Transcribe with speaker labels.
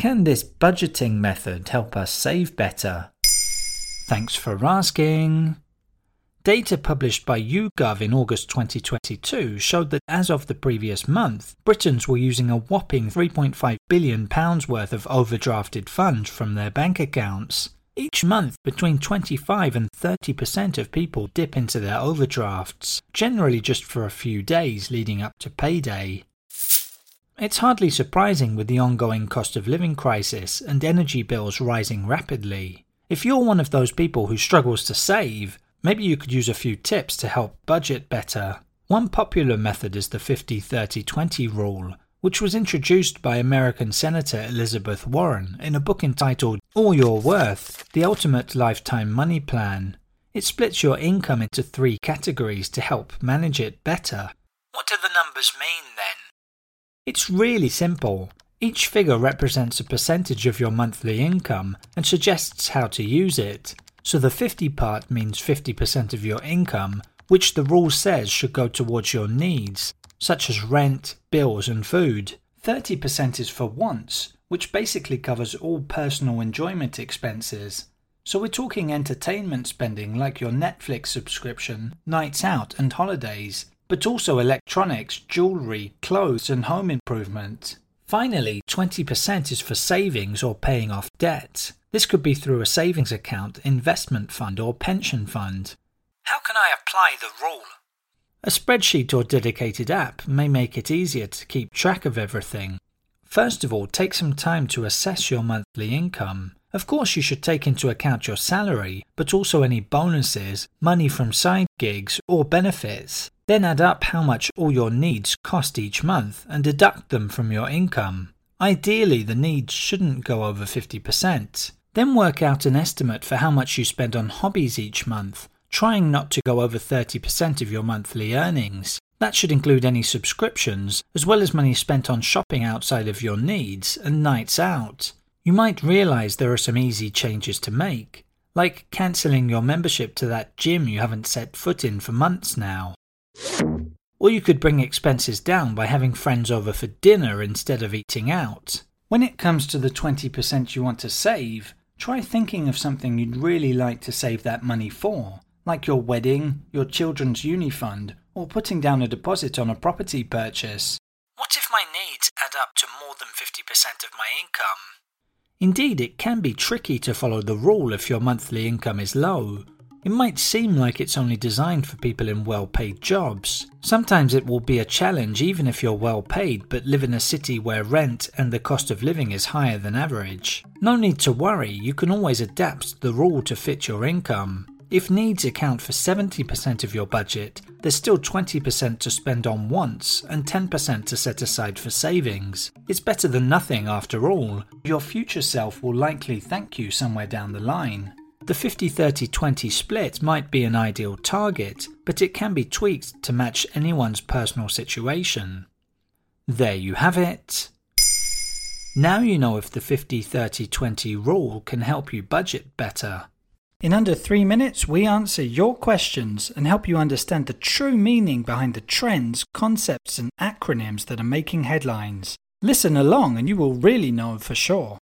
Speaker 1: Can this budgeting method help us save better? Thanks for asking. Data published by YouGov in August 2022 showed that as of the previous month, Britons were using a whopping £3.5 billion worth of overdrafted funds from their bank accounts. Each month, between 25 and 30% of people dip into their overdrafts, generally just for a few days leading up to payday. It's hardly surprising with the ongoing cost of living crisis and energy bills rising rapidly. If you're one of those people who struggles to save, maybe you could use a few tips to help budget better. One popular method is the 50 30 20 rule, which was introduced by American Senator Elizabeth Warren in a book entitled All Your Worth The Ultimate Lifetime Money Plan. It splits your income into three categories to help manage it better. What do the numbers mean then? It's really simple. Each figure represents a percentage of your monthly income and suggests how to use it. So the 50 part means 50% of your income, which the rule says should go towards your needs, such as rent, bills, and food. 30% is for wants, which basically covers all personal enjoyment expenses. So we're talking entertainment spending like your Netflix subscription, nights out, and holidays but also electronics, jewellery, clothes, and home improvement. Finally, 20% is for savings or paying off debt. This could be through a savings account, investment fund, or pension fund. How can I apply the rule? A spreadsheet or dedicated app may make it easier to keep track of everything. First of all, take some time to assess your monthly income. Of course, you should take into account your salary, but also any bonuses, money from side gigs, or benefits. Then add up how much all your needs cost each month and deduct them from your income. Ideally, the needs shouldn't go over 50%. Then work out an estimate for how much you spend on hobbies each month, trying not to go over 30% of your monthly earnings. That should include any subscriptions, as well as money spent on shopping outside of your needs and nights out. You might realize there are some easy changes to make, like cancelling your membership to that gym you haven't set foot in for months now. Or you could bring expenses down by having friends over for dinner instead of eating out. When it comes to the 20% you want to save, try thinking of something you'd really like to save that money for, like your wedding, your children's uni fund, or putting down a deposit on a property purchase. What if my needs add up to more than 50% of my income? Indeed, it can be tricky to follow the rule if your monthly income is low. It might seem like it's only designed for people in well paid jobs. Sometimes it will be a challenge even if you're well paid but live in a city where rent and the cost of living is higher than average. No need to worry, you can always adapt the rule to fit your income. If needs account for 70% of your budget, there's still 20% to spend on wants and 10% to set aside for savings. It's better than nothing after all. Your future self will likely thank you somewhere down the line. The 50 30 20 split might be an ideal target, but it can be tweaked to match anyone's personal situation. There you have it. Now you know if the 50 30 20 rule can help you budget better. In under three minutes, we answer your questions and help you understand the true meaning behind the trends, concepts, and acronyms that are making headlines. Listen along and you will really know for sure.